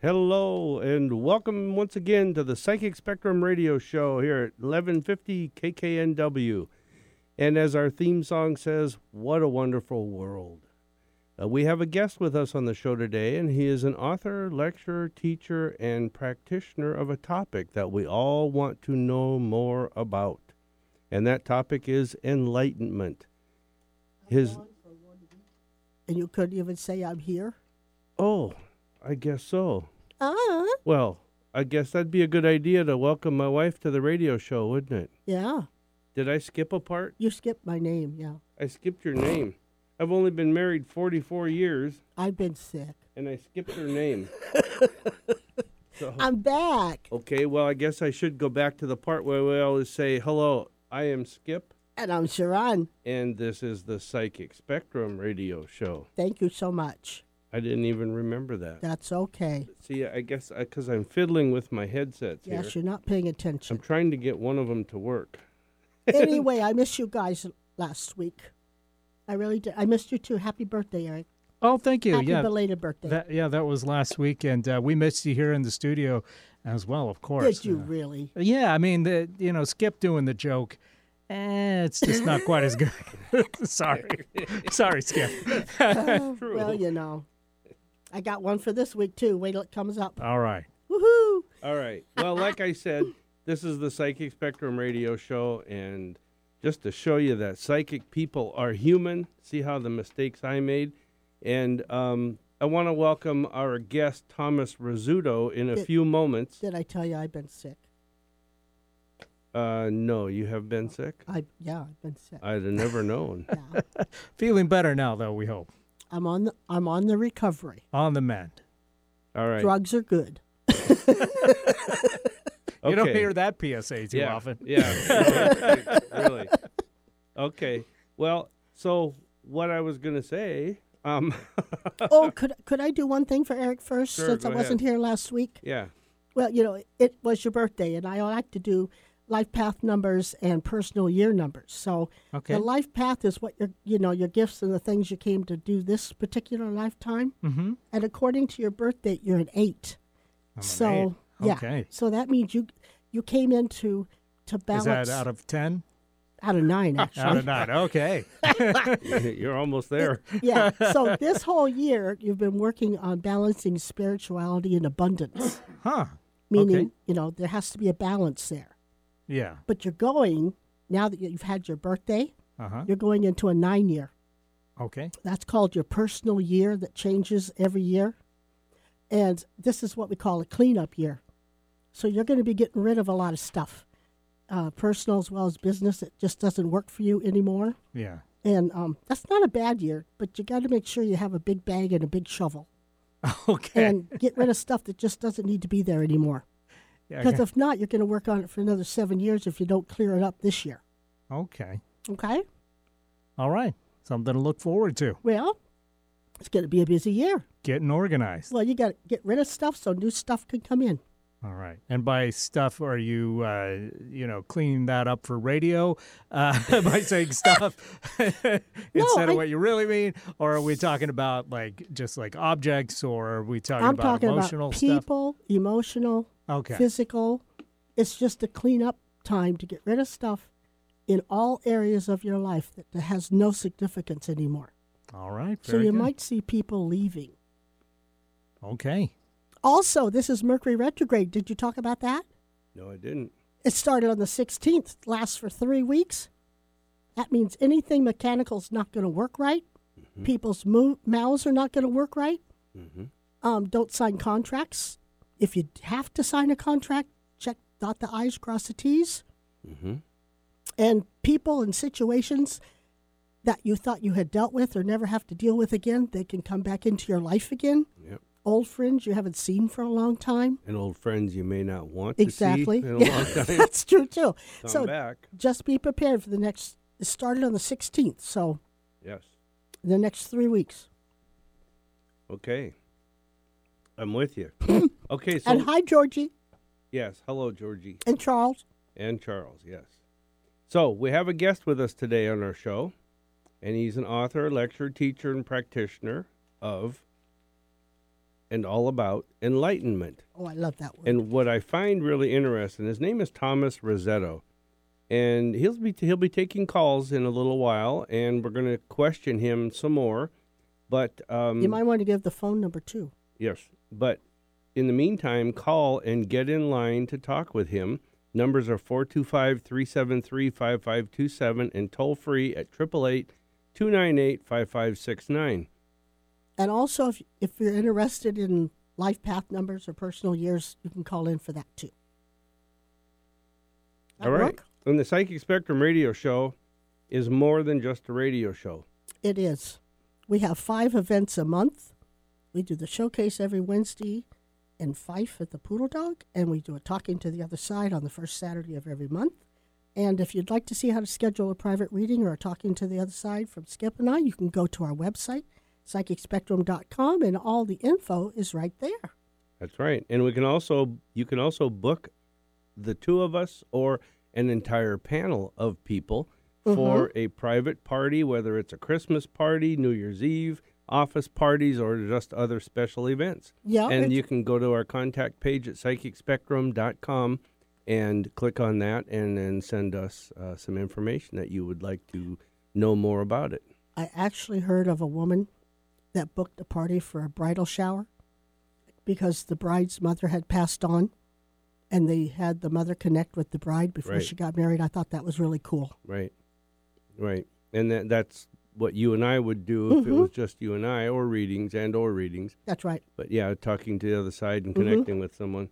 Hello and welcome once again to the Psychic Spectrum Radio Show here at 1150 KKNW. And as our theme song says, what a wonderful world. Uh, we have a guest with us on the show today, and he is an author, lecturer, teacher, and practitioner of a topic that we all want to know more about. And that topic is enlightenment. His And you couldn't even say I'm here. oh, I guess so. Ah, Well, I guess that'd be a good idea to welcome my wife to the radio show, wouldn't it? yeah. Did I skip a part? You skipped my name. Yeah. I skipped your name. I've only been married 44 years, I've been sick. and I skipped her name. So, I'm back, okay, well, I guess I should go back to the part where we always say, hello, I am Skip, and I'm Sharon. and this is the Psychic Spectrum radio show. Thank you so much. I didn't even remember that. That's okay. See, I guess because I'm fiddling with my headsets here. Yes, you're not paying attention. I'm trying to get one of them to work. anyway, I missed you guys last week. I really did. I missed you too. Happy birthday, Eric. Oh, thank you. Happy yeah, belated birthday. that yeah, that was last week, and uh, we missed you here in the studio as well, of course. did you Uh, really? yeah, I mean, the you know, Skip doing the joke. Eh, it's just not quite as good. sorry, sorry, Skip. True. well, you know. I got one for this week too. Wait till it comes up. All right. Woohoo! All right. Well, like I said, this is the Psychic Spectrum radio show, and just to show you that psychic people are human, see how the mistakes I made. And um, I want to welcome our guest, Thomas Razzeto, in a Did- few moments. Did I tell you I've been sick? Uh, no, you have been sick? I yeah, I've been sick. I'd have never known. Feeling better now, though. We hope I'm on the I'm on the recovery. on the mend. All right. Drugs are good. You don't Okay. hear that PSA too yeah, often. Yeah, really, really. Okay. Well, so what I was going to say, um, oh, could could I do one thing for Eric first, Sure, since I go wasn't here last week? yeah. Well, you know, it was your birthday, and I like to do life path numbers and personal year numbers. So Okay. the life path is what your you know your gifts and the things you came to do this particular lifetime. Mm-hmm. And according to your birth date, you're an eight. I'm an so eight. yeah, Okay. so that means you you came into to balance Is that out of ten? out of nine actually. Out of nine. Okay. You're almost there. yeah. So this whole year, you've been working on balancing spirituality and abundance, Huh. meaning, Okay. you know, there has to be a balance there. Yeah. But you're going, now that you've had your birthday, Uh huh. you're going into a nine year. Okay. That's called your personal year that changes every year. And this is what we call a cleanup year. So you're going to be getting rid of a lot of stuff, uh, personal as well as business that just doesn't work for you anymore. Yeah. And um, that's not a bad year, but you got to make sure you have a big bag and a big shovel. Okay. and get rid of stuff that just doesn't need to be there anymore. Because if not, you're going to work on it for another seven years if you don't clear it up this year. okay. Okay? All right. Something to look forward to. Well, it's going to be a busy year. Getting organized. Well, you got to get rid of stuff so new stuff can come in. All right. And by stuff, are you, uh, you know, cleaning that up for radio uh, by saying stuff instead I- of what you really mean? Or are we talking about like just like objects or are we talking I'm about talking emotional about stuff? people, emotional, Okay. physical. It's just a clean up time to get rid of stuff in all areas of your life that, that has no significance anymore. All right. so you good. might see people leaving. Okay. Also, this is Mercury retrograde. Did you talk about that? No, I didn't. It started on the 16th, lasts for three weeks. That means anything mechanical is not going to work right. People's mo- mouths are not going to work right. Mm-hmm. Um, don't sign contracts. If you have to sign a contract, check, dot the I's, cross the T's. Mm-hmm. And people and situations that you thought you had dealt with or never have to deal with again, they can come back into your life again. Yep. Old friends you haven't seen for a long time. And old friends you may not want to Exactly. see in a long time. That's true too. Come so back. just be prepared for the next. It started on the 16th, so Yes. the next three weeks. Okay. I'm with you. okay, so and hi, Georgie yes, hello Georgie and Charles. and Charles, yes. So, we have a guest with us today on our show, and he's an author, lecturer, teacher, and practitioner of and all about enlightenment. Oh, I love that word. And what I find really interesting, his name is Thomas Razzeto, and he'll be he'll be taking calls in a little while, and we're going to question him some more. But um, you might want to give the phone number too. yes, but in the meantime, call and get in line to talk with him. Numbers are 425 373 5527 and toll free at 888 298 5569. And also, if, if you're interested in life path numbers or personal years, you can call in for that too. That All right. work? And the Psychic Spectrum radio show is more than just a radio show. It is. We have five events a month. We do the showcase every Wednesday in Fife at the Poodle Dog, and we do a talking to the other side on the first Saturday of every month. And if you'd like to see how to schedule a private reading or a talking to the other side from Skip and I, you can go to our website, psychicspectrum.com, and all the info is right there. That's right. And we can also you can also book the two of us or an entire panel of people mm-hmm. for a private party, whether it's a Christmas party, New Year's Eve, office parties, or just other special events. Yeah, and you can go to our contact page at psychicspectrum.com and click on that and then send us uh, some information that you would like to know more about it. I actually heard of a woman that booked a party for a bridal shower because the bride's mother had passed on and they had the mother connect with the bride before Right. she got married. I thought that was really cool. Right. Right. And that, that's what you and I would do if it Mhm. was just you and I, or readings and or readings. That's right. But yeah, talking to the other side and Mhm. connecting with someone.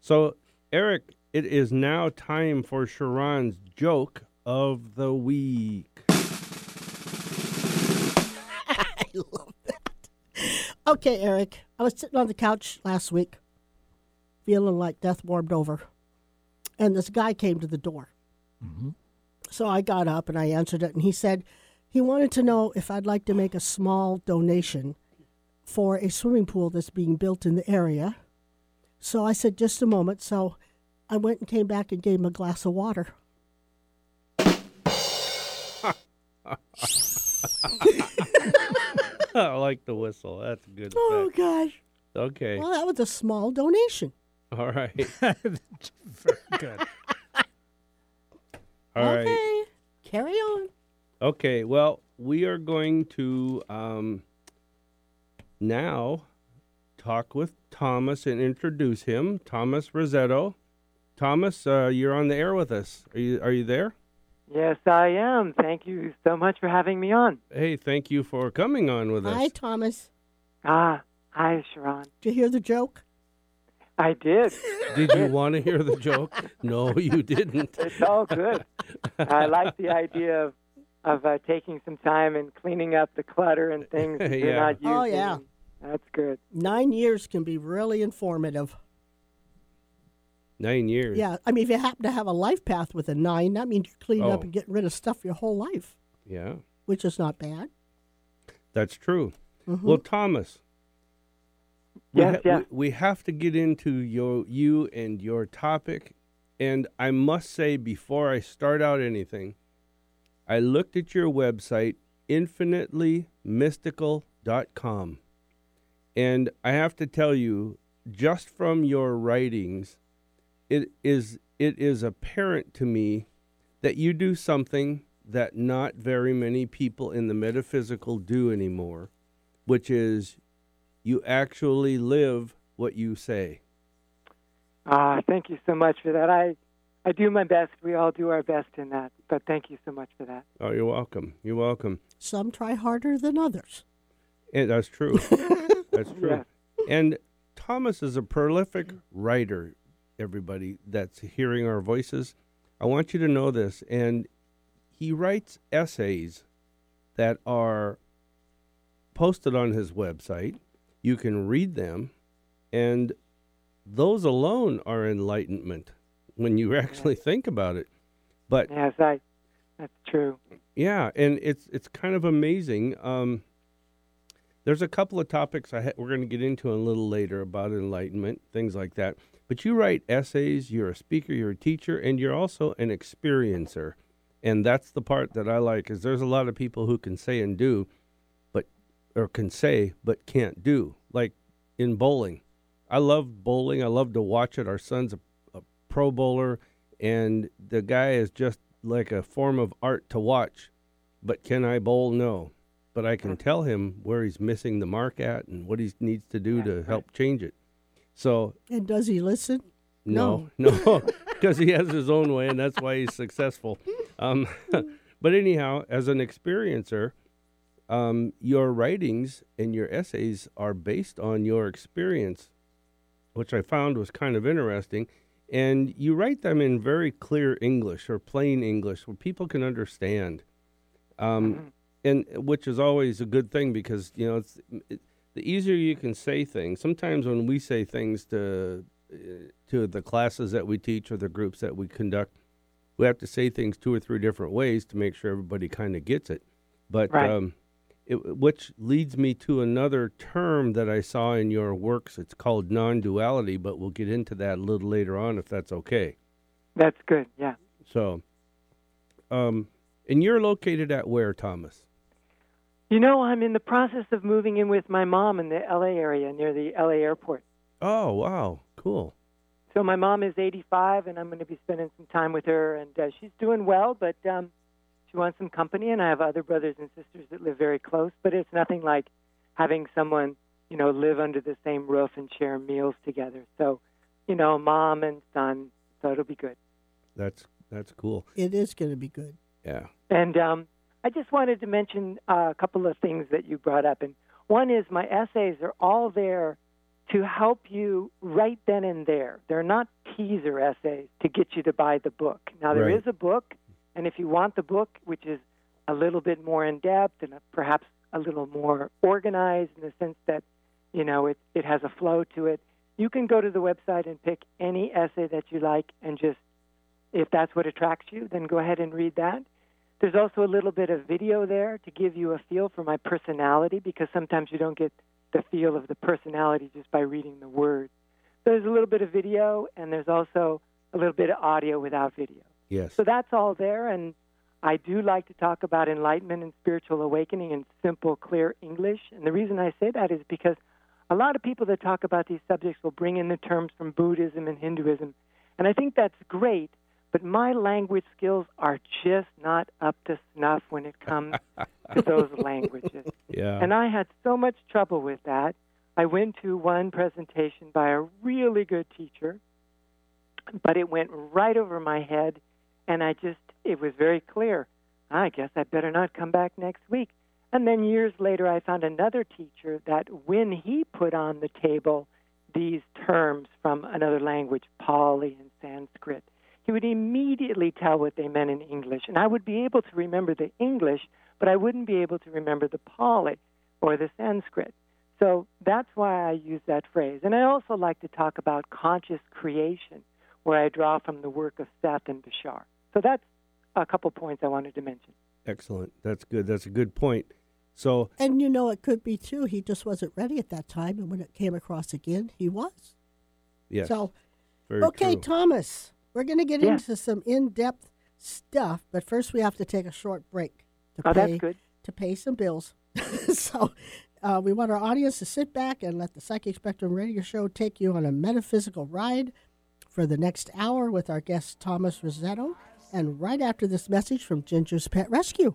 So, Eric, it is now time for Sharon's joke of the week. I love that. Okay, Eric. I was sitting on the couch last week feeling like death warmed over. And this guy came to the door. So I got up and I answered it, and he said he wanted to know if I'd like to make a small donation for a swimming pool that's being built in the area. So I said, just a moment. So I went and came back and gave him a glass of water. I like the whistle. That's a good Oh, effect. gosh. Okay. Well, that was a small donation. All right. Very good. All right. okay. Carry on. Okay, well, we are going to um, now talk with Thomas and introduce him. Thomas Razzeto. Thomas, uh, you're on the air with us. Are you are you there? Yes, I am. Thank you so much for having me on. Hey, thank you for coming on with us. Hi. Thomas. Ah, hi, Sharon. Did you hear the joke? I did. Did you want to hear the joke? No, you didn't. It's all good. I like the idea of of uh, taking some time and cleaning up the clutter and things that you're Yeah. not using. Oh, yeah. That's good. Nine years can be really informative. Nine years. Yeah, I mean, if you happen to have a life path with a nine, that means you're cleaning up Oh. and getting rid of stuff your whole life, Yeah, which is not bad. that's true. Mhm. Well, Thomas. we Yes, ha- yeah. we, we have to get into your you and your topic, and I must say before I start out anything, I looked at your website, infinitelymystical.com, and I have to tell you, just from your writings, it is it is apparent to me that you do something that not very many people in the metaphysical do anymore, which is you actually live what you say. Ah, thank you so much for that. I I do my best. We all do our best in that. But thank you so much for that. Oh, you're welcome. You're welcome. Some try harder than others. And that's true. that's true. Yes. And Thomas is a prolific writer, everybody that's hearing our voices. I want you to know this. And he writes essays that are posted on his website. You can read them, and those alone are enlightenment when you actually think about it. But Yes, I. That's true. yeah, and it's it's kind of amazing. Um, there's a couple of topics I ha- we're going to get into a little later about enlightenment, things like that. But you write essays. You're a speaker. You're a teacher, and you're also an experiencer. And that's the part that I like. Is there's a lot of people who can say and do, but or can say but can't do. Like in bowling. I love bowling. I love to watch it. Our son's a pro bowler, and the guy is just like a form of art to watch. But can I bowl? No. But I can tell him where he's missing the mark at and what he needs to do to help change it. So And does he listen? no, no, because he has his own way, and that's why he's successful. Um, but anyhow, as an experiencer, um, your writings and your essays are based on your experience, which I found was kind of interesting. And you write them in very clear English or plain English where people can understand, um, and which is always a good thing because you know it's it, the easier you can say things. Sometimes when we say things to uh, to the classes that we teach or the groups that we conduct, we have to say things two or three different ways to make sure everybody kind of gets it. But Right. um, it, which leads me to another term that I saw in your works. It's called non-duality, but we'll get into that a little later on if that's okay. That's good. Yeah. So, um, and you're located at where, Thomas? You know, I'm in the process of moving in with my mom in the LA area near the LA airport. Oh, wow, cool. So my mom is 85, and I'm going to be spending some time with her, and uh, she's doing well, but um, she wants some company, and I have other brothers and sisters that live very close, but it's nothing like having someone, you know, live under the same roof and share meals together. So, you know, mom and son, so it'll be good. That's that's cool. It is going to be good. Yeah. And um, I just wanted to mention uh, a couple of things that you brought up. And one is my essays are all there to help you right then and there. They're not teaser essays to get you to buy the book. Now, there is Right. a book, and if you want the book, which is a little bit more in depth and perhaps a little more organized in the sense that, you know, it, it has a flow to it, you can go to the website and pick any essay that you like and just, if that's what attracts you, then go ahead and read that. There's also a little bit of video there to give you a feel for my personality because sometimes you don't get the feel of the personality just by reading the words. There's a little bit of video and there's also a little bit of audio without video. Yes. So that's all there and I do like to talk about enlightenment and spiritual awakening in simple, clear English. And the reason I say that is because a lot of people that talk about these subjects will bring in the terms from Buddhism and Hinduism. And I think that's great, but my language skills are just not up to snuff when it comes to those languages. yeah. And I had so much trouble with that. I went to one presentation by a really good teacher, but it went right over my head, and I just, it was very clear. Ah, I guess I better not come back next week. And then years later, I found another teacher that when he put on the table these terms from another language, Pali and Sanskrit, he would immediately tell what they meant in English. And I would be able to remember the English, but I wouldn't be able to remember the Pali or the Sanskrit. So that's why I use that phrase. And I also like to talk about conscious creation, where I draw from the work of Seth and Bashar. So that's a couple points I wanted to mention. Excellent. That's good. That's a good point. So, And you know, it could be too, he just wasn't ready at that time. And when it came across again, he was. yes. So, very okay, true. Thomas, we're going to get Yeah. into some in depth stuff, but first we have to take a short break to, Oh, pay, that's good. to pay some bills. so, uh, we want our audience to sit back and let the Psychic Spectrum radio show take you on a metaphysical ride for the next hour with our guest, Thomas Razzeto, and right after this message from Ginger's Pet Rescue.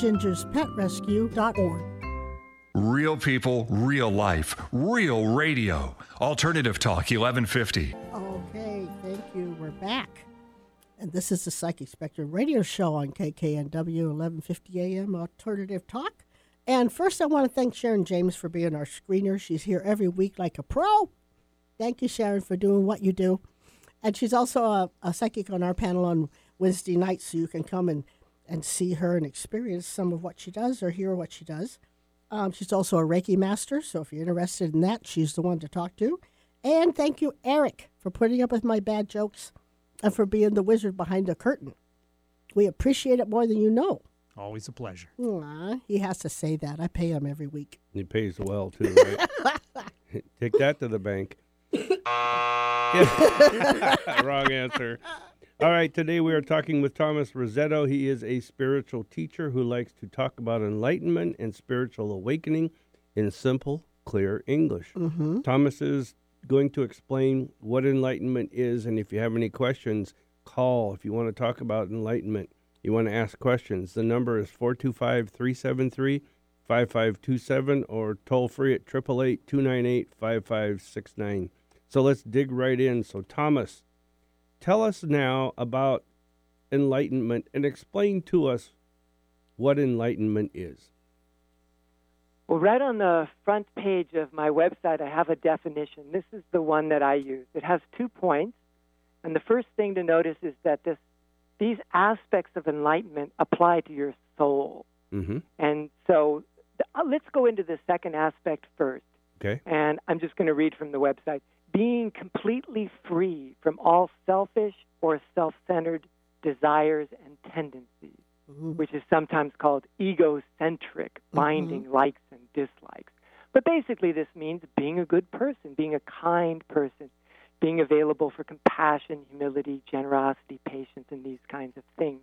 gingerspetrescue.org. Real people, real life, real radio. Alternative Talk 1150. Okay, thank you. We're back. And this is the Psychic Spectrum radio show on KKNW 1150 AM Alternative Talk. And first, I want to thank Sharon James for being our screener. She's here every week like a pro. Thank you, Sharon, for doing what you do. And she's also a, a psychic on our panel on Wednesday nights, so you can come and, and see her and experience some of what she does or hear what she does. Um, she's also a Reiki master, so if you're interested in that, she's the one to talk to. And thank you, Eric, for putting up with my bad jokes and for being the wizard behind the curtain. We appreciate it more than you know. Always a pleasure. Aw, he has to say that. I pay him every week. He pays well too, right? Take that to the bank. Yeah. Wrong answer. All right, today we are talking with Thomas Razzeto. He is a spiritual teacher who likes to talk about enlightenment and spiritual awakening in simple, clear English. Mm-hmm. Thomas is going to explain what enlightenment is, and if you have any questions, call. If you want to talk about enlightenment, you want to ask questions, the number is 425 373 5527 or toll free at 888 298 5569. So let's dig right in. So, Thomas, tell us now about enlightenment and explain to us what enlightenment is. Well, right on the front page of my website, I have a definition. This is the one that I use. It has two points. And the first thing to notice is that this, these aspects of enlightenment apply to your soul. Mm-hmm. And so uh, let's go into the second aspect first. Okay. And I'm just going to read from the website. Being completely free from all selfish or self centered desires and tendencies, which is sometimes called egocentric, mm-hmm. binding likes and dislikes. But basically, this means being a good person, being a kind person, being available for compassion, humility, generosity, patience, and these kinds of things.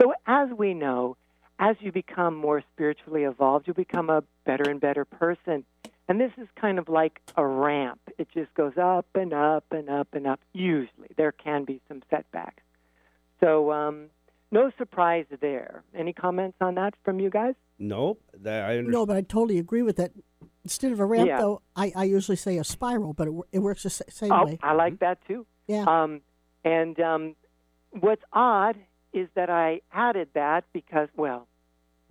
So, as we know, as you become more spiritually evolved, you become a better and better person. And this is kind of like a ramp. It just goes up and up and up and up. Usually, there can be some setbacks. So, um, no surprise there. Any comments on that from you guys? Nope. That I understand. No, but I totally agree with that. Instead of a ramp, Yeah. though, I, I usually say a spiral, but it, it works the same Oh, way. I like that too. Yeah. Um, and um, what's odd is that I added that because, well,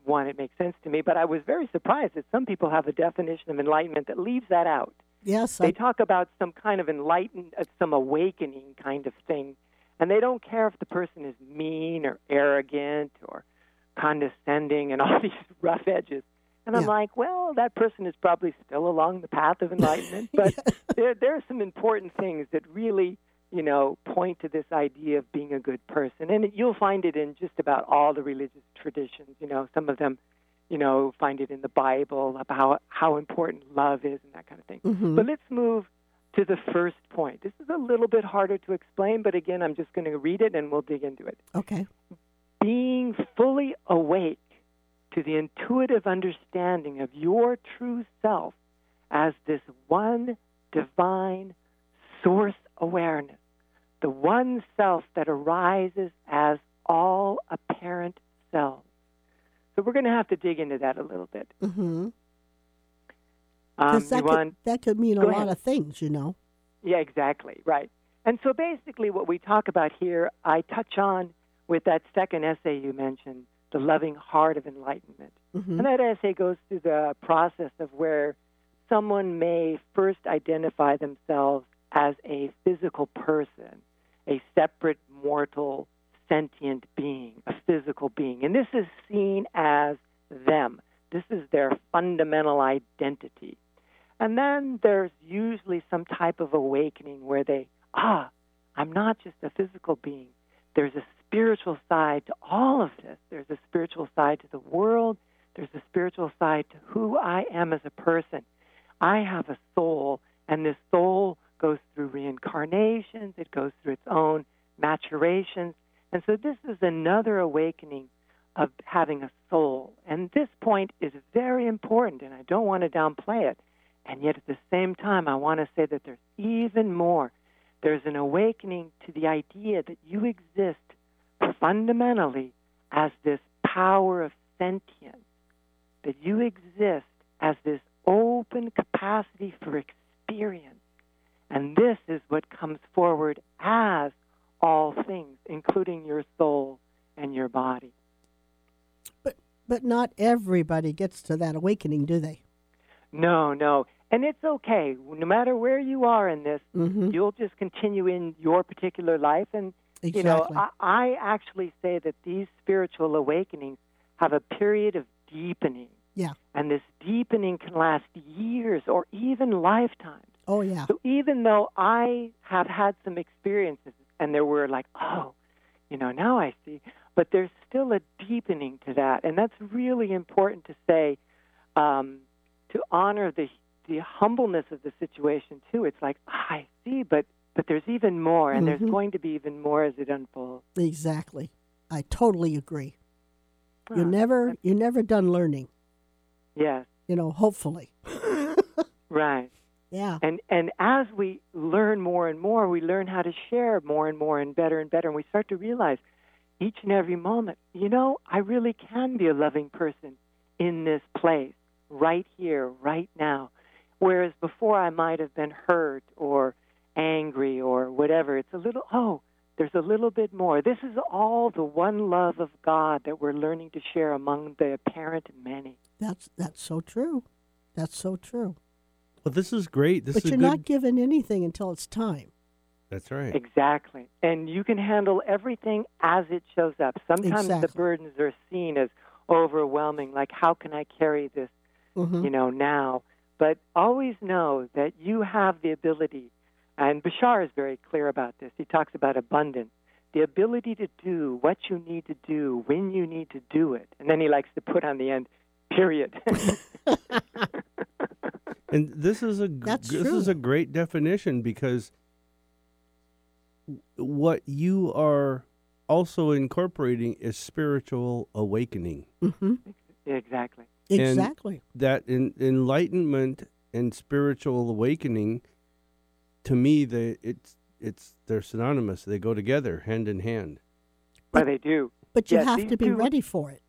one, it makes sense to me, but I was very surprised that some people have a definition of enlightenment that leaves that out. yes, They I, talk about some kind of enlightened, uh, some awakening kind of thing, and they don't care if the person is mean or arrogant or condescending and all these rough edges. And I'm Yeah. like, well, that person is probably still along the path of enlightenment, but there, there are some important things that really, you know, point to this idea of being a good person. And you'll find it in just about all the religious traditions. You know, some of them, you know, find it in the Bible about how, how important love is and that kind of thing. Mhm. But let's move to the first point. This is a little bit harder to explain, but again, I'm just going to read it and we'll dig into it. okay. Being fully awake to the intuitive understanding of your true self as this one divine source awareness, the one self that arises as all apparent selves. So we're going to have to dig into that a little bit. Mm-hmm. Um, that, could, that could mean a Go lot of things, you know. Yeah, exactly. Right. And so basically, what we talk about here, I touch on with that second essay you mentioned, The Loving Heart of Enlightenment. hmm And that essay goes through the process of where someone may first identify themselves as a physical person, a separate mortal sentient being, a physical being. And this is seen as them. This is their fundamental identity. And then there's usually some type of awakening where they, ah, I'm not just a physical being. There's a spiritual side to all of this. There's a spiritual side to the world. There's a spiritual side to who I am as a person. I have a soul, and this soul goes through reincarnations, it goes through its own maturations. And so this is another awakening of having a soul. And this point is very important, and I don't want to downplay it. And yet at the same time, I want to say that there's even more. There's an awakening to the idea that you exist fundamentally as this power of sentience, that you exist as this open capacity for experience. And this is what comes forward as all things, including your soul and your body. But but not everybody gets to that awakening, do they? No, no. And it's okay. No matter where you are in this, Mm-hmm. you'll just continue in your particular life. And, you know, I, I actually say that these spiritual awakenings have a period of deepening. Yeah. And this deepening can last years or even lifetimes. Oh yeah. So even though I have had some experiences and there were like, oh, you know, now I see, but there's still a deepening to that. And that's really important to say um, to honor the, the humbleness of the situation too. It's like, I see, but, but there's even more, and Mhm. there's going to be even more as it unfolds. Exactly. I totally agree. You're Ah, never you're never done learning. Yes, You know, hopefully. right. Yeah. And and as we learn more and more, we learn how to share more and more and better and better, and we start to realize each and every moment, you know, I really can be a loving person in this place, right here, right now. Whereas before I might have been hurt or angry or whatever. It's a little oh, there's a little bit more. This is all the one love of God that we're learning to share among the apparent many. That's that's so true. That's so true. Well, this is great. This but is you're good. not given anything until it's time. That's right. Exactly. And you can handle everything as it shows up. Sometimes the burdens are seen as overwhelming, like, how can I carry this, Mhm. you know, now? But always know that you have the ability, and Bashar is very clear about this. He talks about abundance, the ability to do what you need to do when you need to do it. And then he likes to put on the end, period. And this is a g- That's this is a great definition because what you are also incorporating is spiritual awakening. Mhm. exactly. Exactly. That in, enlightenment and spiritual awakening, to me, they it's it's they're synonymous. They go together, hand in hand. But they do. but you yes, have to be two- ready for it.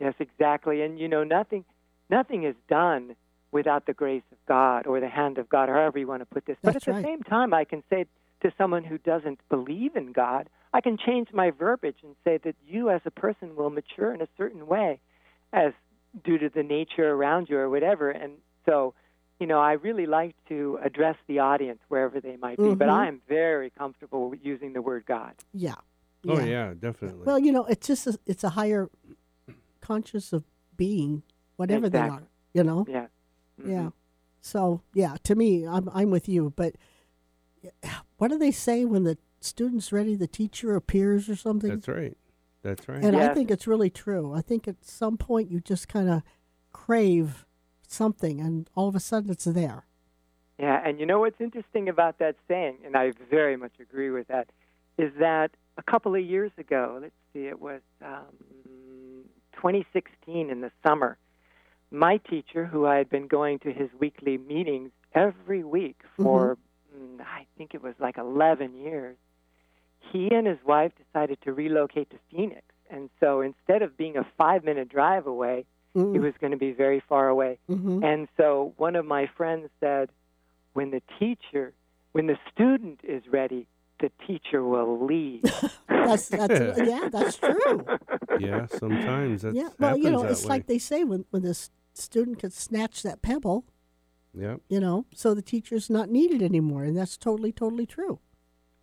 Yes, exactly. And you know, nothing, nothing is done without the grace of God or the hand of God, however you want to put this. but at That's the right. same time, I can say to someone who doesn't believe in God, I can change my verbiage and say that you, as a person, will mature in a certain way, as due to the nature around you or whatever. And so, you know, I really like to address the audience wherever they might be. But Mhm. I'm very comfortable using the word God. Yeah. Oh yeah, definitely. Well, you know, it's just a, it's a higher conscious of being, whatever they are. You know. Yeah. Mhm. Yeah. So yeah, to me, I'm I'm with you. But what do they say when the student's ready, the teacher appears or something? That's right. That's right. And I think it's really true. I think at some point you just kind of crave something, and all of a sudden it's there. Yeah, and you know what's interesting about that saying, and I very much agree with that, is that a couple of years ago, let's see, it was um, 2016 in the summer, my teacher, who I had been going to his weekly meetings every week for, mm, I think it was like 11 years, he and his wife decided to relocate to Phoenix. And so instead of being a five minute drive away, Mm. it was going to be very far away. hmm And so one of my friends said, when the teacher, when the student is ready, the teacher will leave. That's that's yeah, that's true. yeah, sometimes that's yeah. Well, you know, it's that like they say when when the s- student could snatch that pebble, yeah. you know, so the teacher's not needed anymore, and that's totally totally true.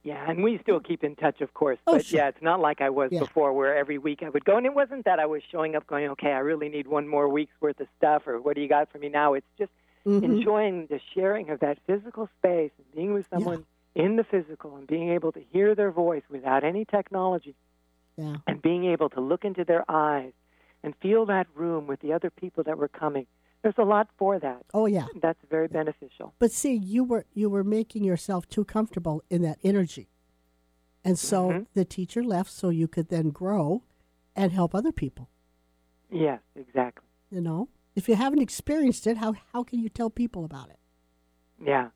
yeah, and we still keep in touch, of course. Oh, but sure. yeah, it's not like I was Yeah. before, where every week I would go. And it wasn't that I was showing up going, okay, I really need one more week's worth of stuff, or what do you got for me now? It's just Mhm. enjoying the sharing of that physical space and being with someone in the physical and being able to hear their voice without any technology. Yeah. and being able to look into their eyes and feel that room with the other people that were coming. There's a lot for that. Oh yeah. That's very beneficial. But see, you were you were making yourself too comfortable in that energy, and so Mhm. the teacher left so you could then grow and help other people. Yes, exactly. You know, if you haven't experienced it, how how can you tell people about it? Yeah.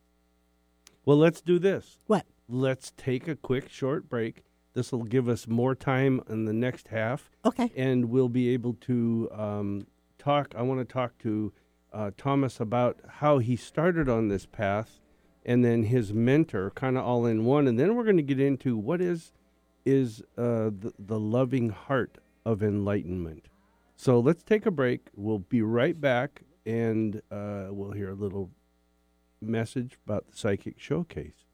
Well, let's do this. What? Let's take a quick short break. This will give us more time in the next half, Okay. and we'll be able to um, talk. I want to talk to uh, Thomas about how he started on this path, and then his mentor, kind of all in one. And then we're going to get into what is is uh, the, the loving heart of enlightenment. So let's take a break. We'll be right back, and uh, we'll hear a little message about the psychic showcase.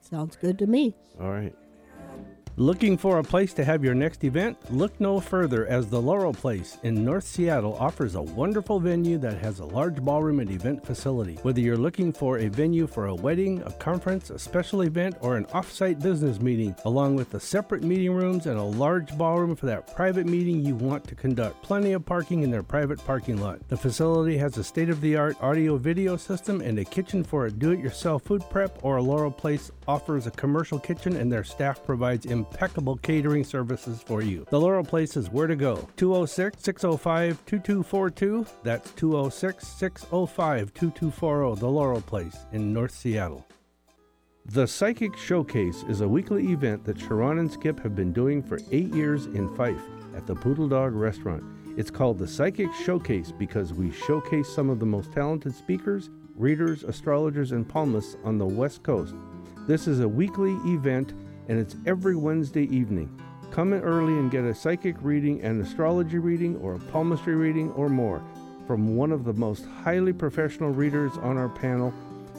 Sounds good to me. All right. Bye. Looking for a place to have your next event? Look no further as the Laurel Place in North Seattle offers a wonderful venue that has a large ballroom and event facility. Whether you're looking for a venue for a wedding, a conference, a special event, or an off-site business meeting, along with the separate meeting rooms and a large ballroom for that private meeting you want to conduct. Plenty of parking in their private parking lot. The facility has a state-of-the-art audio-video system and a kitchen for a do-it-yourself food prep or a Laurel Place offers a commercial kitchen and their staff provides impeccable catering services for you. The Laurel Place is where to go. 206 605 2242. That's 206 605 2240. The Laurel Place in North Seattle. The Psychic Showcase is a weekly event that Sharon and Skip have been doing for eight years in Fife at the Poodle Dog Restaurant. It's called the Psychic Showcase because we showcase some of the most talented speakers, readers, astrologers, and palmists on the West Coast. This is a weekly event and it's every Wednesday evening. Come in early and get a psychic reading, an astrology reading, or a palmistry reading, or more from one of the most highly professional readers on our panel.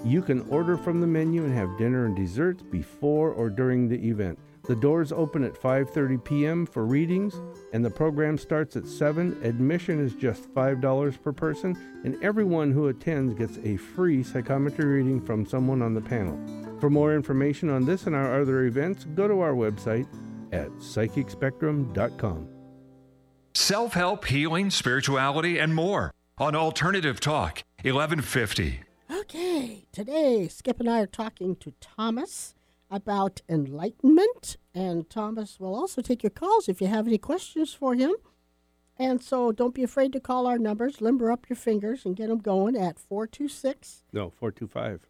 You can order from the menu and have dinner and desserts before or during the event. The doors open at 5:30 p.m. for readings and the program starts at 7. Admission is just $5 per person and everyone who attends gets a free psychometry reading from someone on the panel. For more information on this and our other events, go to our website at psychicspectrum.com. Self help, healing, spirituality, and more on Alternative Talk 1150. Okay, today Skip and I are talking to Thomas about enlightenment, and Thomas will also take your calls if you have any questions for him. And so don't be afraid to call our numbers. Limber up your fingers and get them going at 426. No, 425.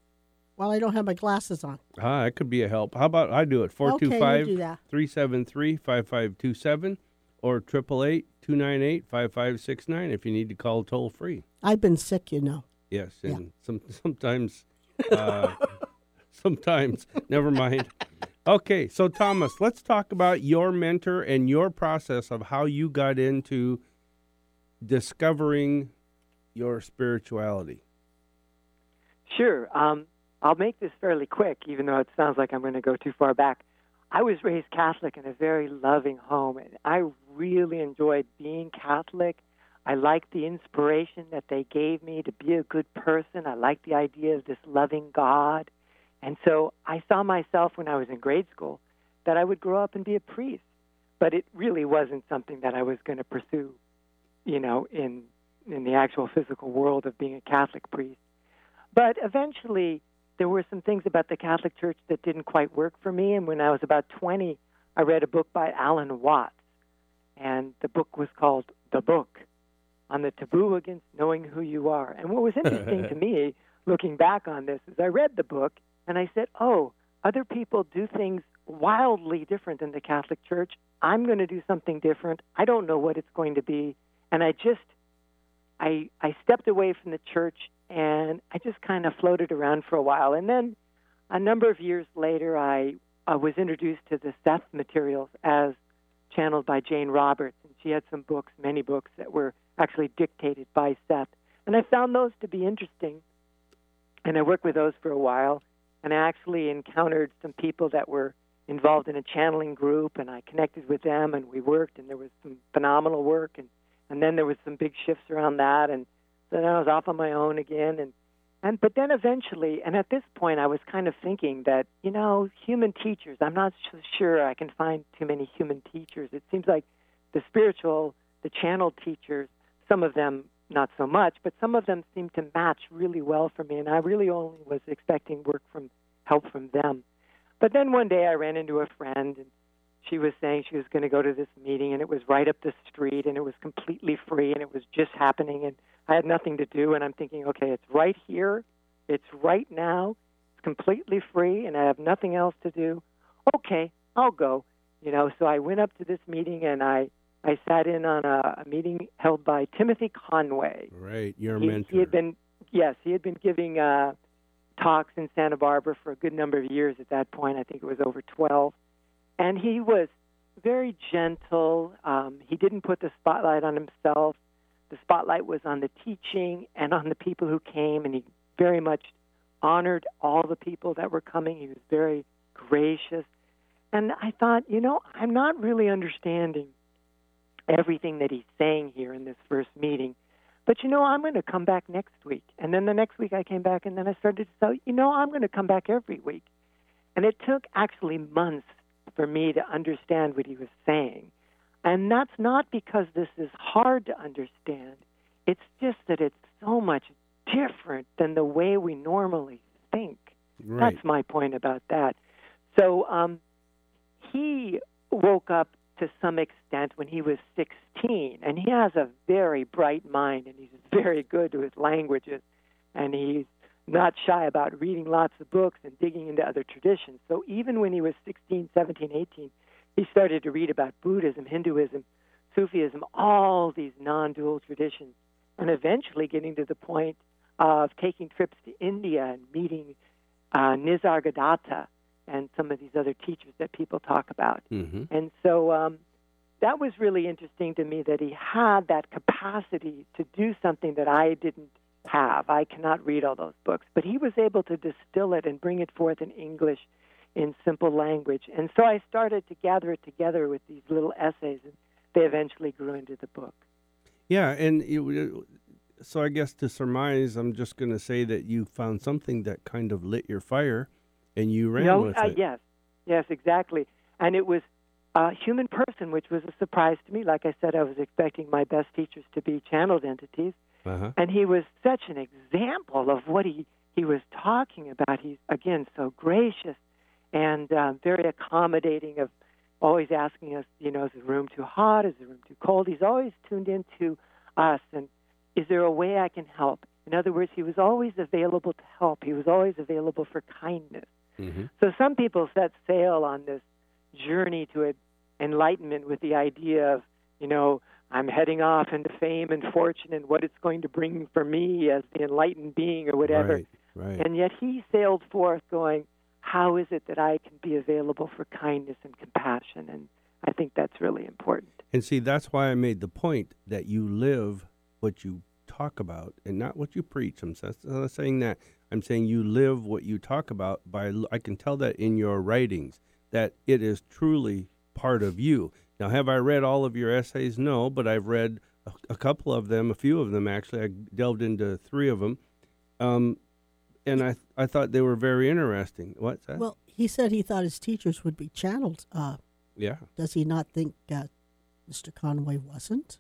Well, I don't have my glasses on. Ah, that could be a help. How about I do it? Okay, 425 373 5527 or 888 298 5569 if you need to call toll free. I've been sick, you know. Yes, Yeah. and some sometimes, uh, sometimes. Never mind. Okay, so Thomas, let's talk about your mentor and your process of how you got into discovering your spirituality. Sure. Um, I'll make this fairly quick, even though it sounds like I'm going to go too far back. I was raised Catholic in a very loving home, and I really enjoyed being Catholic. I liked the inspiration that they gave me to be a good person. I liked the idea of this loving God. And so I saw myself when I was in grade school that I would grow up and be a priest. But it really wasn't something that I was going to pursue, you know, in in the actual physical world of being a Catholic priest. But eventually, there were some things about the Catholic Church that didn't quite work for me. And when I was about 20, I read a book by Alan Watts. And the book was called The Book on the Taboo Against Knowing Who You Are. And what was interesting to me, looking back on this, is I read the book and I said, oh, other people do things wildly different than the Catholic Church. I'm going to do something different. I don't know what it's going to be. And I just I I stepped away from the church and I just kind of floated around for a while. And then a number of years later, I, I was introduced to the Seth materials as channeled by Jane Roberts, and she had some books, many books that were actually dictated by Seth. And I found those to be interesting, and I worked with those for a while. And I actually encountered some people that were involved in a channeling group, and I connected with them, and we worked, and there was some phenomenal work, and and then there was some big shifts around that, and then I was off on my own again, and and but then eventually, and at this point, I was kind of thinking that you know, human teachers. I'm not so sure I can find too many human teachers. It seems like the spiritual, the channel teachers, some of them not so much, but some of them seem to match really well for me, and I really only was expecting work from help from them. But then one day I ran into a friend, and she was saying she was going to go to this meeting, and it was right up the street, and it was completely free, and it was just happening, and I had nothing to do, and I'm thinking, okay, it's right here, it's right now, it's completely free, and I have nothing else to do. Okay, I'll go. You know, so I went up to this meeting, and I I sat in on a, a meeting held by Timothy Conway. Right, your He, mentor. he had been yes, he had been giving uh, talks in Santa Barbara for a good number of years at that point. I think it was over twelve, and he was very gentle. Um, he didn't put the spotlight on himself. The spotlight was on the teaching and on the people who came, and he very much honored all the people that were coming. He was very gracious. And I thought, you know, I'm not really understanding everything that he's saying here in this first meeting. But you know, I'm going to come back next week. And then the next week I came back and then I started to say, you know, I'm going to come back every week. And it took actually months for me to understand what he was saying. And that's not because this is hard to understand. It's just that it's so much different than the way we normally think. Right. That's my point about that. So um, he woke up to some extent when he was 16, and he has a very bright mind, and he's very good with languages, and he's not shy about reading lots of books and digging into other traditions. So even when he was 16, 17, 18, he started to read about Buddhism, Hinduism, Sufism, all these non dual traditions, and eventually getting to the point of taking trips to India and meeting uh, Nisargadatta and some of these other teachers that people talk about. hmm And so um, that was really interesting to me that he had that capacity to do something that I didn't have. I cannot read all those books, but he was able to distill it and bring it forth in English in simple language. And so I started to gather it together with these little essays, and they eventually grew into the book. Yeah, and it, so I guess to surmise, I'm just going to say that you found something that kind of lit your fire, and you ran No, with uh, it. Yes, yes, exactly. And it was a human person, which was a surprise to me. Like I said, I was expecting my best teachers to be channeled entities, Uh-huh. and he was such an example of what he he was talking about. He's again so gracious and um, very accommodating of always asking us, you know, is the room too hot? Is the room too cold? He's always tuned into us and is there a way I can help? In other words, he was always available to help. He was always available for kindness. Hmm So some people set sail on this journey to enlightenment with the idea of, you know, I'm heading off into fame and fortune and what it's going to bring for me as the enlightened being or whatever. Right, right. And yet he sailed forth going, how is it that I can be available for kindness and compassion? And I think that's really important. And see, that's why I made the point that you live what you talk about and not what you preach. I'm not saying that. I'm saying you live what you talk about. By I can tell that in your writings that it is truly part of you. Now, have I read all of your essays? No, but I've read a, a couple of them, a few of them actually. I delved into three of them, um, and I I thought they were very interesting. What's that? Well, he said he thought his teachers would be channeled. Uh, yeah. does he not think uh, Mr. Conway wasn't?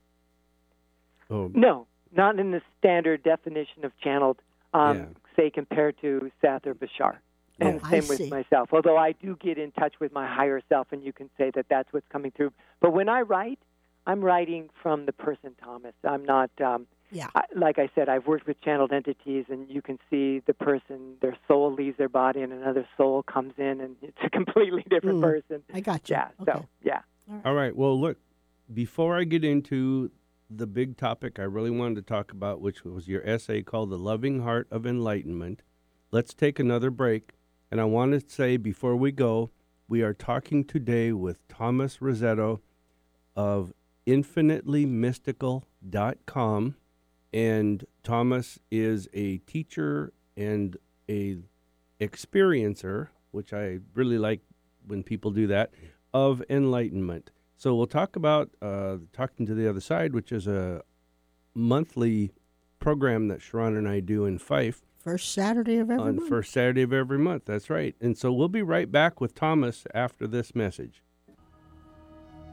Oh, No, not in the standard definition of channeled, um, Yeah. Say compared to Seth or Bashar. And Oh, I same with see. myself. Although I do get in touch with my higher self, and you can say that that's what's coming through. But when I write, I'm writing from the person Thomas. I'm not, um, Yeah. I, like I said, I've worked with channeled entities, and you can see the person, their soul leaves their body, and another soul comes in, and it's a completely different Mm. person. I got you. Yeah. Okay. So yeah. All right. Well, look, before I get into the big topic I really wanted to talk about, which was your essay called The Loving Heart of Enlightenment, let's take another break. And I want to say before we go, we are talking today with Thomas Razzeto of infinitelymystical.com. And Thomas is a teacher and a experiencer, which I really like when people do that, of enlightenment. So we'll talk about uh, talking to the other side, which is a monthly program that Sharon and I do in Fife First Saturday of every on month. first Saturday of every month. That's right. And so we'll be right back with Thomas after this message.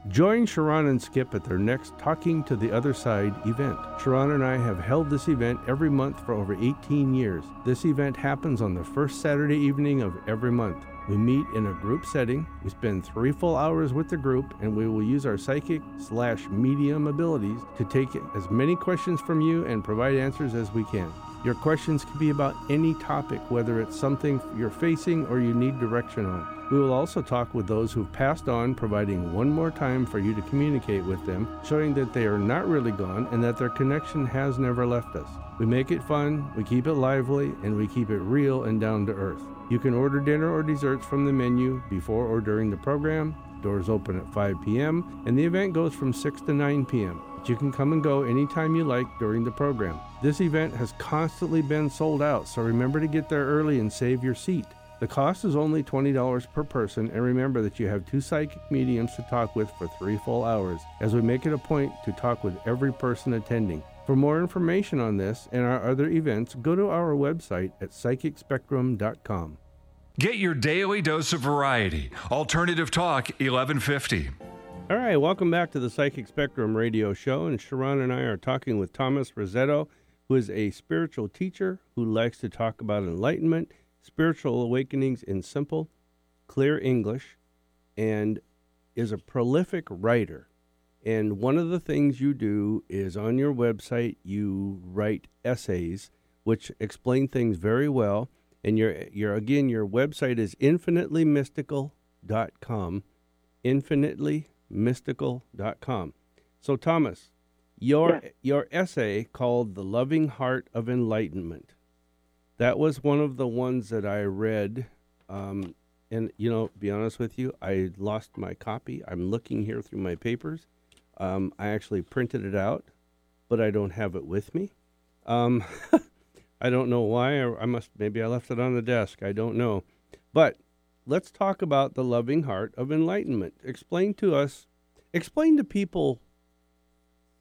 Join Sharon and Skip at their next Talking to the Other Side event. Sharon and I have held this event every month for over 18 years. This event happens on the first Saturday evening of every month. We meet in a group setting. We spend three full hours with the group, and we will use our psychic slash medium abilities to take as many questions from you and provide answers as we can. Your questions can be about any topic, whether it's something you're facing or you need direction on. We will also talk with those who've passed on, providing one more time for you to communicate with them, showing that they are not really gone and that their connection has never left us. We make it fun, we keep it lively, and we keep it real and down to earth. You can order dinner or desserts from the menu before or during the program. Doors open at 5 p.m., and the event goes from 6 to 9 p.m. But you can come and go anytime you like during the program. This event has constantly been sold out, so remember to get there early and save your seat. The cost is only $20 per person, and remember that you have two psychic mediums to talk with for three full hours, as we make it a point to talk with every person attending. For more information on this and our other events, go to our website at psychicspectrum.com. Get your daily dose of variety. Alternative Talk 1150. All right, welcome back to the Psychic Spectrum radio show. And Sharon and I are talking with Thomas Razzeto, who is a spiritual teacher who likes to talk about enlightenment, spiritual awakenings in simple, clear English, and is a prolific writer. And one of the things you do is on your website, you write essays which explain things very well. And your your again your website is infinitelymystical.com infinitelymystical.com so thomas your Yes. your essay called the loving heart of enlightenment that was one of the ones that i read um, and you know be honest with you i lost my copy. I'm looking here through my papers um, i actually printed it out but i don't have it with me um, I don't know why. I, I must maybe I left it on the desk. I don't know. But let's talk about the loving heart of enlightenment. Explain to us, explain to people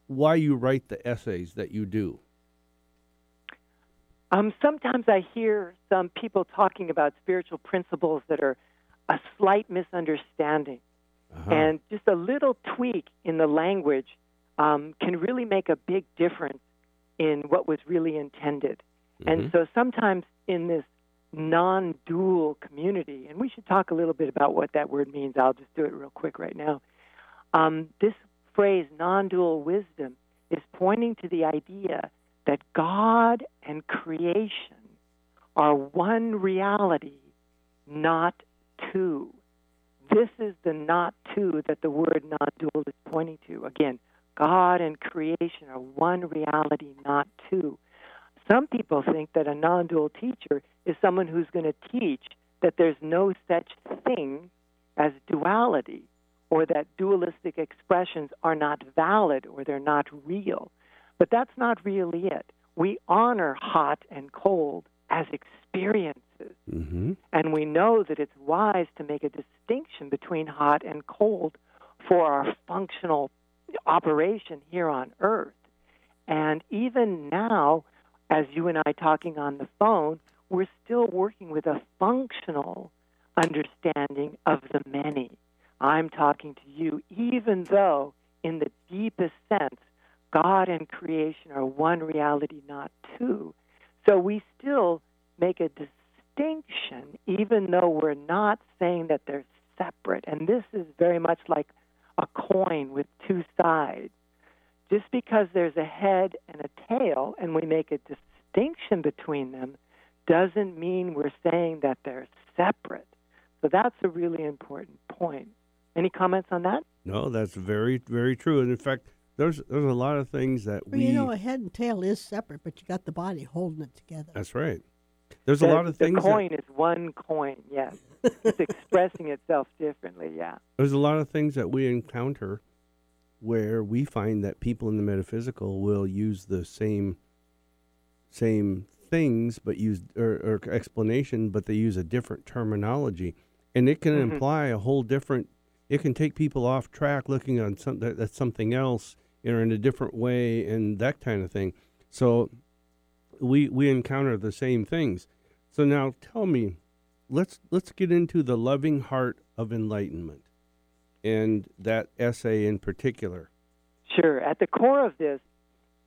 why you write the essays that you do. Um, sometimes I hear some people talking about spiritual principles that are a slight misunderstanding. Uh-huh. And just a little tweak in the language um, can really make a big difference in what was really intended. And Mhm. so sometimes in this non dual community, and we should talk a little bit about what that word means. I'll just do it real quick right now. Um, this phrase, non dual wisdom, is pointing to the idea that God and creation are one reality, not two. This is the not two that the word non dual is pointing to. Again, God and creation are one reality, not two. Some people think that a non dual teacher is someone who's going to teach that there's no such thing as duality or that dualistic expressions are not valid or they're not real. But that's not really it. We honor hot and cold as experiences. Mm-hmm. And we know that it's wise to make a distinction between hot and cold for our functional operation here on Earth. And even now, as you and I talking on the phone, we're still working with a functional understanding of the many. I'm talking to you, even though, in the deepest sense, God and creation are one reality, not two. So we still make a distinction, even though we're not saying that they're separate. And this is very much like a coin with two sides. Just because there's a head and a tail and we make a distinction between them doesn't mean we're saying that they're separate. So that's a really important point. Any comments on that? No, that's very, very true. And in fact, there's there's a lot of things that Well, we. you know, a head and tail is separate, but you got the body holding it together. that's right. There's a lot of things. The coin is one coin, yes. it's expressing itself differently, yeah. there's a lot of things that we encounter where we find that people in the metaphysical will use the same same things but use or, or explanation but they use a different terminology and it can Mhm. imply a whole different it can take people off track looking on some that, that's something else you know, in a different way and that kind of thing so we we encounter the same things so now tell me let's let's get into the loving heart of enlightenment and that essay in particular. Sure. At the core of this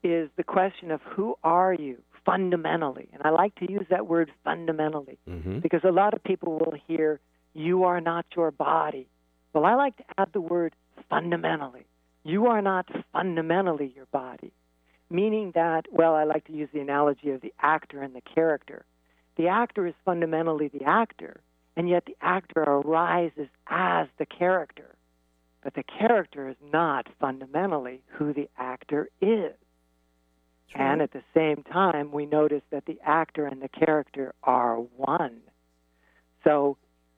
is the question of who are you fundamentally? And I like to use that word fundamentally Mm-hmm. because a lot of people will hear, you are not your body. Well, I like to add the word fundamentally. You are not fundamentally your body, meaning that, well, I like to use the analogy of the actor and the character. The actor is fundamentally the actor, and yet the actor arises as the character. But the character is not fundamentally who the actor is. And at the same time, we notice that the actor and the character are one. So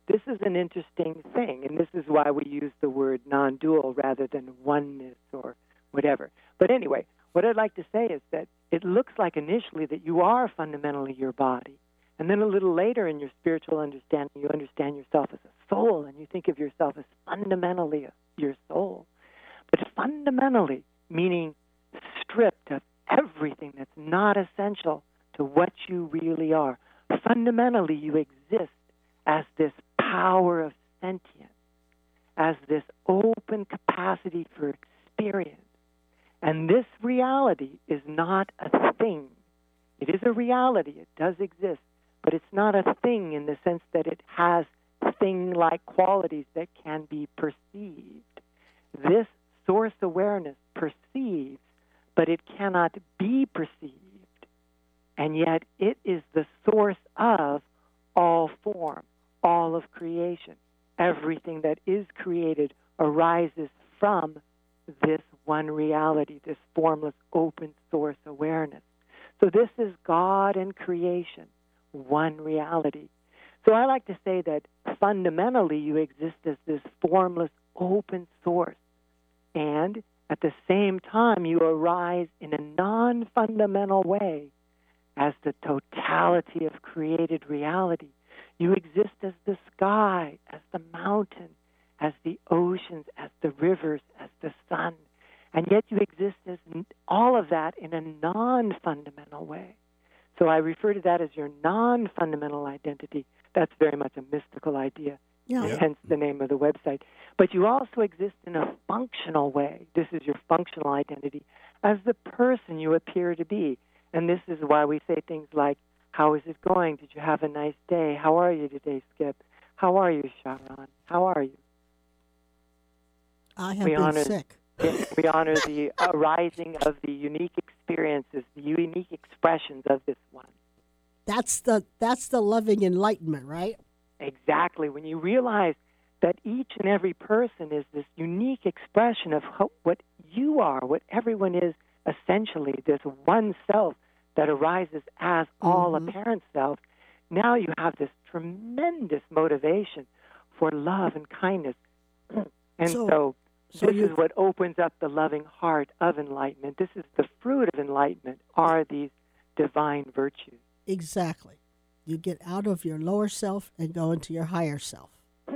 this is an interesting thing, and this is why we use the word non dual rather than oneness or whatever. But anyway, what I'd like to say is that it looks like initially that you are fundamentally your body, And then a little later in your spiritual understanding, you understand yourself as a soul and you think of yourself as fundamentally your soul. But fundamentally, meaning stripped of everything that's not essential to what you really are. Fundamentally, you exist as this power of sentience, as this open capacity for experience. And this reality is not a thing. It is a reality, it does exist, but it's not a thing in the sense that it has thing like qualities that can be perceived. This source awareness perceives, but it cannot be perceived. And yet it is the source of all form, all of creation. Everything that is created arises from this one reality, this formless open source awareness. So this is God and creation, one reality. So I like to say that fundamentally you exist as this formless open source. And at the same time, you arise in a non fundamental way as the totality of created reality. You exist as the sky, as the mountain, as the oceans, as the rivers, as the sun. And yet you exist as all of that in a non fundamental way. So I refer to that as your non fundamental identity. That's very much a mystical idea, Yeah. Yeah. hence the name of the website. But you also exist in a functional way. This is your functional identity as the person you appear to be. And this is why we say things like, How is it going? Did you have a nice day? How are you today, Skip? How are you, Sharon? How are you? I have We been honor- sick. We honor the arising of the unique experiences, the unique expressions of this one. That's the that's the loving enlightenment, right? Exactly. When you realize that each and every person is this unique expression of how, what you are, what everyone is essentially, this one self that arises as all Mhm. apparent self, now you have this tremendous motivation for love and kindness. and So- so, So this you is what opens up the loving heart of enlightenment. This is the fruit of enlightenment, are these divine virtues. exactly. You get out of your lower self and go into your higher self,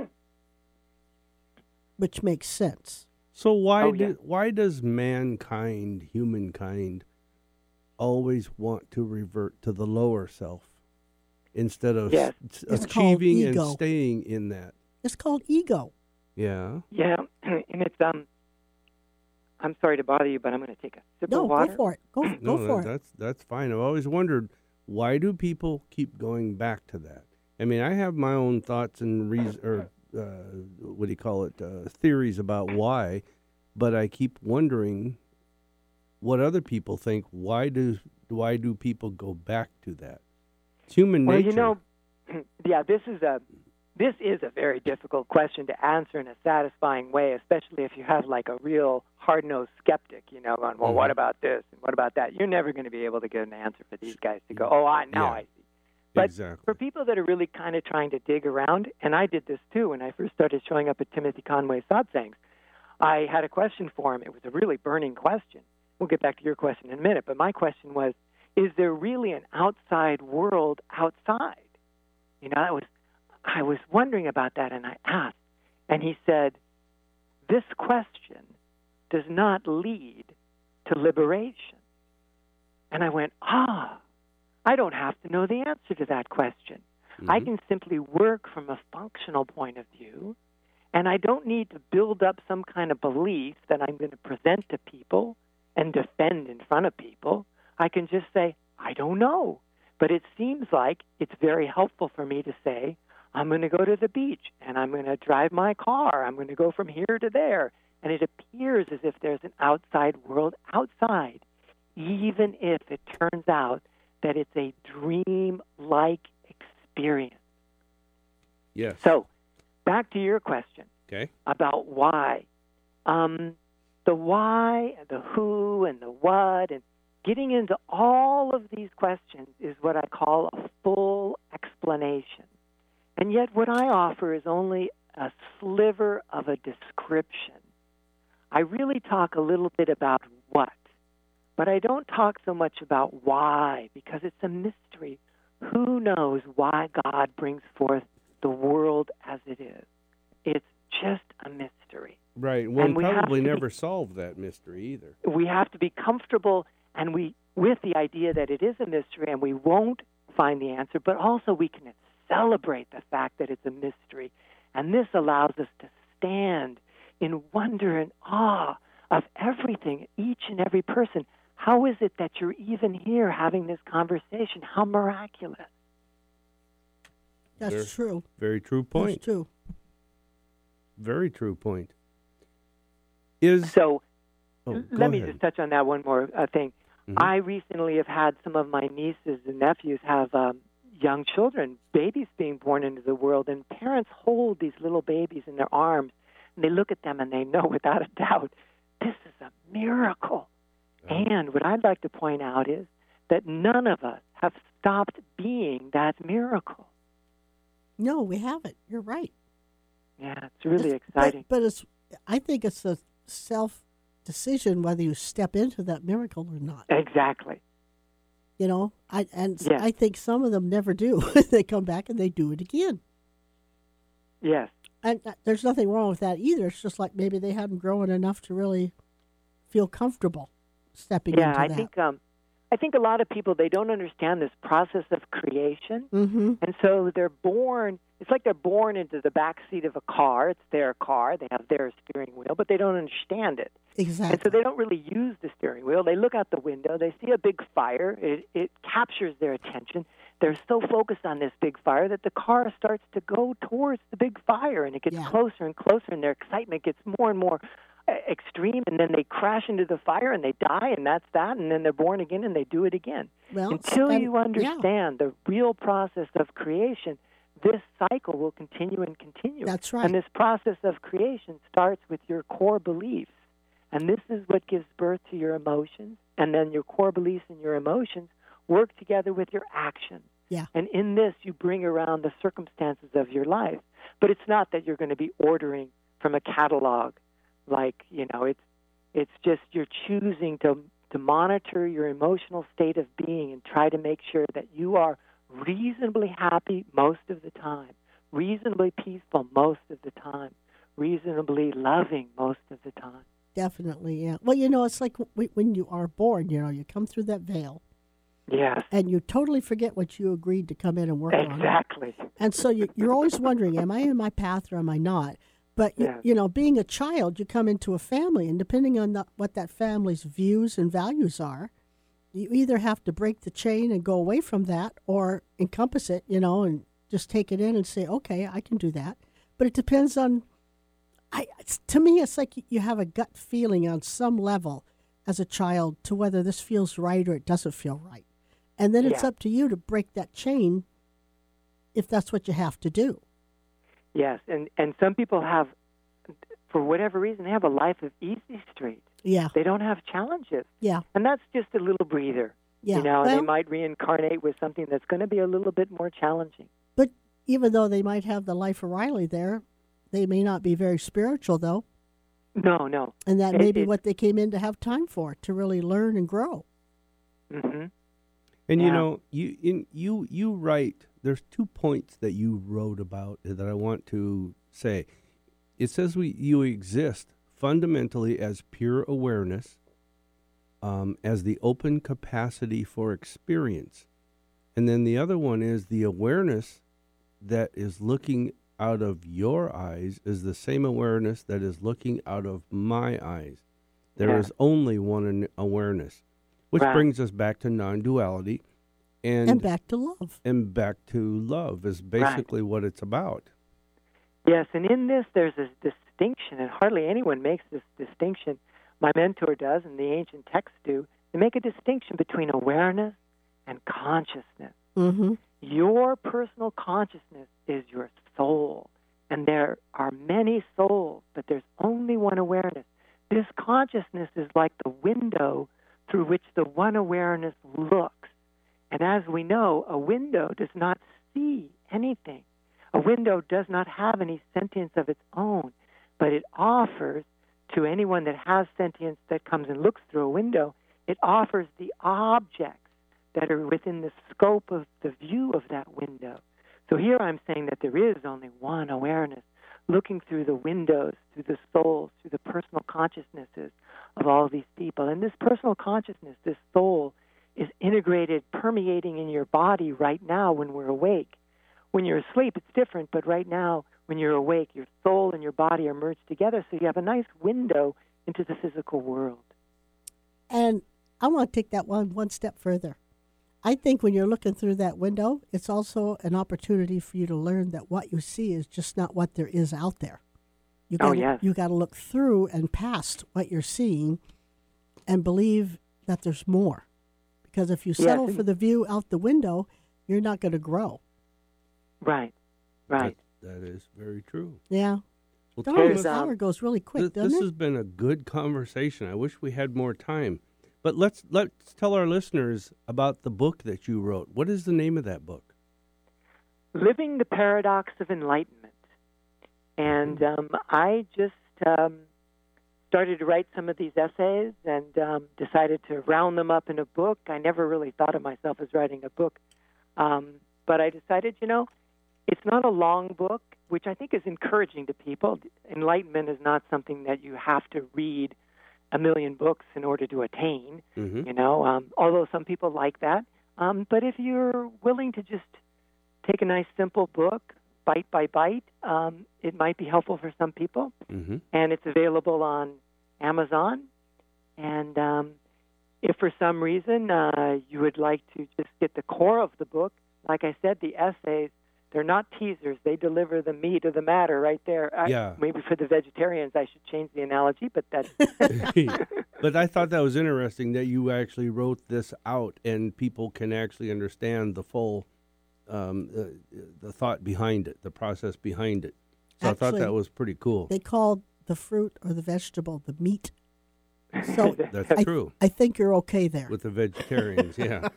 which makes sense. So why Oh, do, yeah. why does mankind, humankind, always want to revert to the lower self instead of Yes. achieving and staying in that? It's called ego. Yeah. Yeah, and it's um. I'm sorry to bother you, but I'm going to take a sip No, of water. No, go for it. Go No, go that- for it. that's that's fine. I've always wondered why do people keep going back to that? I mean, I have my own thoughts and reason or uh, what do you call it? Uh, theories about why, but I keep wondering what other people think. Why do why do people go back to that? It's human Well, nature. Well, you know, yeah, this is a this is a very difficult question to answer in a satisfying way, especially if you have like a real hard-nosed skeptic, you know, going, "Well, what Mhm. about this and what about that?" You're never going to be able to get an answer for these guys to go, "Oh, I now Yeah. I see." but exactly. For people that are really kind of trying to dig around, and I did this too when I first started showing up at Timothy Conway satsangs, I had a question for him. It was a really burning question. We'll get back to your question in a minute, but my question was, is there really an outside world outside? You know, that was I was wondering about that and I asked, and he said, This question does not lead to liberation. And I went, Ah, I don't have to know the answer to that question. I Mhm. can simply work from a functional point of view, and I don't need to build up some kind of belief that I'm going to present to people and defend in front of people. I can just say, I don't know. But it seems like it's very helpful for me to say, I'm going to go to the beach and I'm going to drive my car. I'm going to go from here to there. And it appears as if there's an outside world outside, even if it turns out that it's a dream like experience. yes. So, back to your question okay. about why. Um, the why, and the who, and the what, and getting into all of these questions is what I call a full explanation. And yet, what I offer is only a sliver of a description. I really talk a little bit about what, but I don't talk so much about why because it's a mystery. Who knows why God brings forth the world as it is? It's just a mystery. Right. One we have probably to be- never solved that mystery either. We have to be comfortable and we with the idea that it is a mystery and we won't find the answer, but also we can celebrate the fact that it's a mystery. And this allows us to stand in wonder and awe of everything, each and every person. How is it that you're even here having this conversation? How miraculous. That's There- true. Very true That's point. true. Very true point. Is So oh, Let me ahead. just touch on that one more uh, thing. Mhm. I recently have had some of my nieces and nephews have um, young children, babies being born into the world, and parents hold these little babies in their arms, and they look at them and they know without a doubt this is a miracle. And what I'd like to point out is that none of us have stopped being that miracle. No, we haven't. You're right. Yeah, it's really It's- but- exciting. But, it's. I think it's a self decision whether you step into that miracle or not. exactly. You know, I and s- Yeah. I think some of them never do. they come back and they do it again. Yes. And uh, there's nothing wrong with that either. It's just like maybe they hadn't grown enough to really feel comfortable stepping into it. Yeah, into I that. think um, I think a lot of people they don't understand this process of creation. mm-hmm. And so they're born, it's like they're born into the back seat of a car. It's their car. They have their steering wheel, but they don't understand it. Exactly. And so they don't really use the steering wheel. They look out the window, they see a big fire, it, it captures their attention. They're so focused on this big fire that the car starts to go towards the big fire and it gets Yeah. closer and closer, and their excitement gets more and more uh, extreme. And then they crash into the fire and they die, and that's that. And then they're born again and they do it again well, until and- you yeah. understand the real process of creation, this cycle will continue and continue. That's right. And this process of creation starts with your core beliefs. And this is what gives birth to your emotions. And then your core beliefs and your emotions work together with your actions. Yeah. And in this, you bring around the circumstances of your life. But it's not that you're going to be ordering from a catalog. Like, you know, it's, it's just you're choosing to, to monitor your emotional state of being and try to make sure that you are reasonably happy most of the time, reasonably peaceful most of the time, reasonably loving most of the time. Definitely, yeah. Well, you know, it's like w- when you are born, you know, you come through that veil Yes, and you totally forget what you agreed to come in and work on. exactly. And so you, you're always wondering, am I in my path or am I not? But, you, you know, being a child, you come into a family, and depending on the, what that family's views and values are, you either have to break the chain and go away from that or encompass it, you know, and just take it in and say, okay, I can do that. But it depends on, I, it's, to me, it's like you have a gut feeling on some level as a child to whether this feels right or it doesn't feel right. And then it's Yeah. up to you to break that chain if that's what you have to do. Yes, and and some people have, for whatever reason, they have a life of easy street. Yeah, They don't have challenges, yeah, and that's just a little breather. yeah. You know, and well, they might reincarnate with something that's going to be a little bit more challenging. but even though they might have the life of Riley there, they may not be very spiritual though, No, no. and that It- may be it- what they came in to have time for to really learn and grow. Mm-hmm. And you know, you in you you write. There's two points that you wrote about that I want to say. It says we you exist fundamentally as pure awareness, um, as the open capacity for experience, and then the other one is the awareness that is looking out of your eyes is the same awareness that is looking out of my eyes. There is Yeah. only one awareness, which Right. brings us back to non-duality, and And, back to love. and back to love is basically what it's about. Yes, and in this there's this distinction, and hardly anyone makes this distinction. My mentor does, and the ancient texts do. They make a distinction between awareness and consciousness. Mm-hmm. Your personal consciousness is your soul, and there are many souls, but there's only one awareness. This consciousness is like the window through which the one awareness looks. And as we know, a window does not see anything. A window does not have any sentience of its own, but it offers to anyone that has sentience that comes and looks through a window, it offers the objects that are within the scope of the view of that window. So here I'm saying that there is only one awareness looking through the windows, through the souls, through the personal consciousnesses of all these people. And this personal consciousness, this soul, is integrated, permeating in your body right now when we're awake. When you're asleep, it's different, but right now, when you're awake, your soul and your body are merged together, so you have a nice window into the physical world. And I want to take that one one step further. I think when you're looking through that window, it's also an opportunity for you to learn that what you see is just not what there is out there. You Oh, got yes. you got to look through and past what you're seeing and believe that there's more. Because if you settle and- for the view out the window, you're not going to grow. Right, right. That, that is very true. Yeah. Well, Darn, There's, this um, hour goes really quick, Th- doesn't this it? has been a good conversation. I wish we had more time. But let's let's tell our listeners about the book that you wrote. What is the name of that book? Living the Paradox of Enlightenment. And um, I just um, started to write some of these essays and um, decided to round them up in a book. I never really thought of myself as writing a book. Um, but I decided, you know, it's not a long book, which I think is encouraging to people. Enlightenment is not something that you have to read a million books in order to attain Mm-hmm. you know um, although some people like that um, but if you're willing to just take a nice simple book bite by bite um, it might be helpful for some people Mm-hmm. and it's available on amazon and um, if for some reason uh, you would like to just get the core of the book like i said the essays they're not teasers they deliver the meat of the matter right there I- Yeah. maybe for the vegetarians i should change the analogy but that's but I thought that was interesting that you actually wrote this out and people can actually understand the full um, uh, the thought behind it, the process behind it. So I thought that was pretty cool. They called the fruit or the vegetable the meat. So That's I, true I think you're okay there. with the vegetarians. yeah.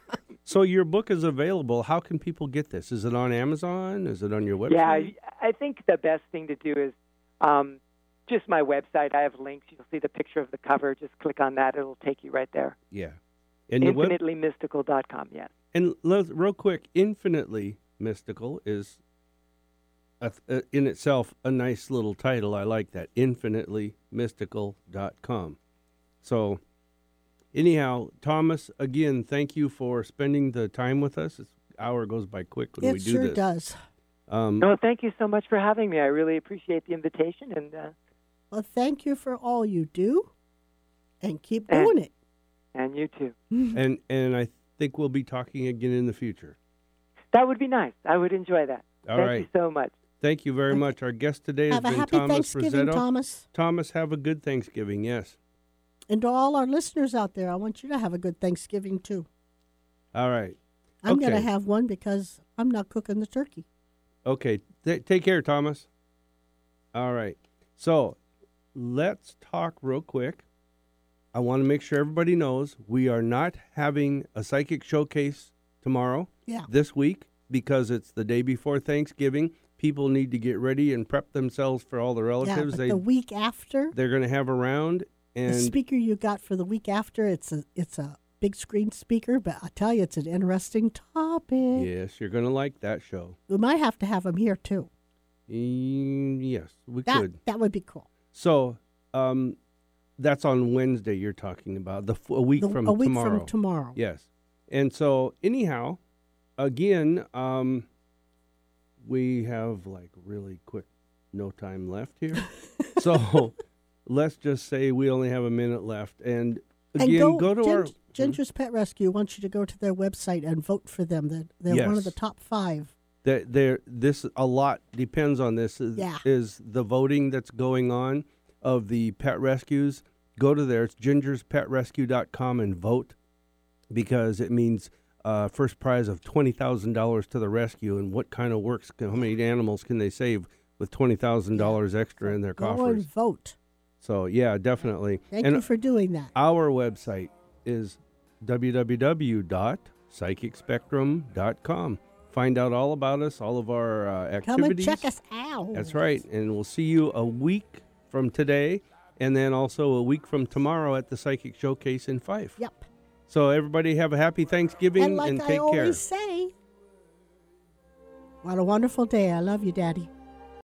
So your book is available. How can people get this? Is it on Amazon? Is it on your website? Yeah, I, think the best thing to do is um, just my website. I have links. You'll see the picture of the cover. Just click on that. It'll take you right there. Yeah. And your web- InfinitelyMystical.com, yes. And real quick, infinitely mystical is a, uh, in itself a nice little title. I like that. Infinitelymystical.com. So, anyhow, Thomas, again, thank you for spending the time with us. This hour goes by quick when it we do sure this. does. Um, No, thank you so much for having me. I really appreciate the invitation. And uh, Well, thank you for all you do, and keep And- doing it. and you too. and and I think we'll be talking again in the future. That would be nice. I would enjoy that. All thank right. you so much. Thank you very Okay. much. Our guest today has Have a been happy Thomas Thanksgiving, Razzeto. Thomas. Thomas, have a good Thanksgiving. Yes. And to all our listeners out there, I want you to have a good Thanksgiving too. All right. I'm going to have one because I'm not cooking the turkey. Okay. Take care, Thomas. All right. So let's talk real quick. I want to make sure everybody knows we are not having a psychic showcase tomorrow, Yeah. this week, because it's the day before Thanksgiving. People need to get ready and prep themselves for all the Yeah, relatives but they the week after, they're going to have around. The speaker you got for the week after, it's a it's a big screen speaker, but I tell you, it's an interesting topic. yes, you're going to like that show. We might have to have him here too. Mm, yes, we That could. that would be cool. So, um, that's on Wednesday. You're talking about the f- a week The- from a week tomorrow. from tomorrow. Yes, and so anyhow, again, um, we have like really quick, no time left here. so let's just say we only have a minute left, and again, and go, to Gin- our Ginger's Pet Rescue wants you to go to their website and vote for them. They're, they're one of the top five. that there this a lot depends on this is, Yeah. is the voting that's going on of the pet rescues go to there it's gingerspetrescue.com and vote because it means uh, first prize of $20000 to the rescue and what kind of works can, how many animals can they save with $20000 extra in their coffers? Go and vote. So yeah definitely Thank and you for doing that. our website is www.psychicspectrum.com. Find out all about us, all of our uh, Come and check us out. That's right. And we'll see you a week from today and then also a week from tomorrow at the Psychic Showcase in Fife. Yep. So everybody have a happy Thanksgiving and like and I take always care. say, what a wonderful day. I love you, Daddy.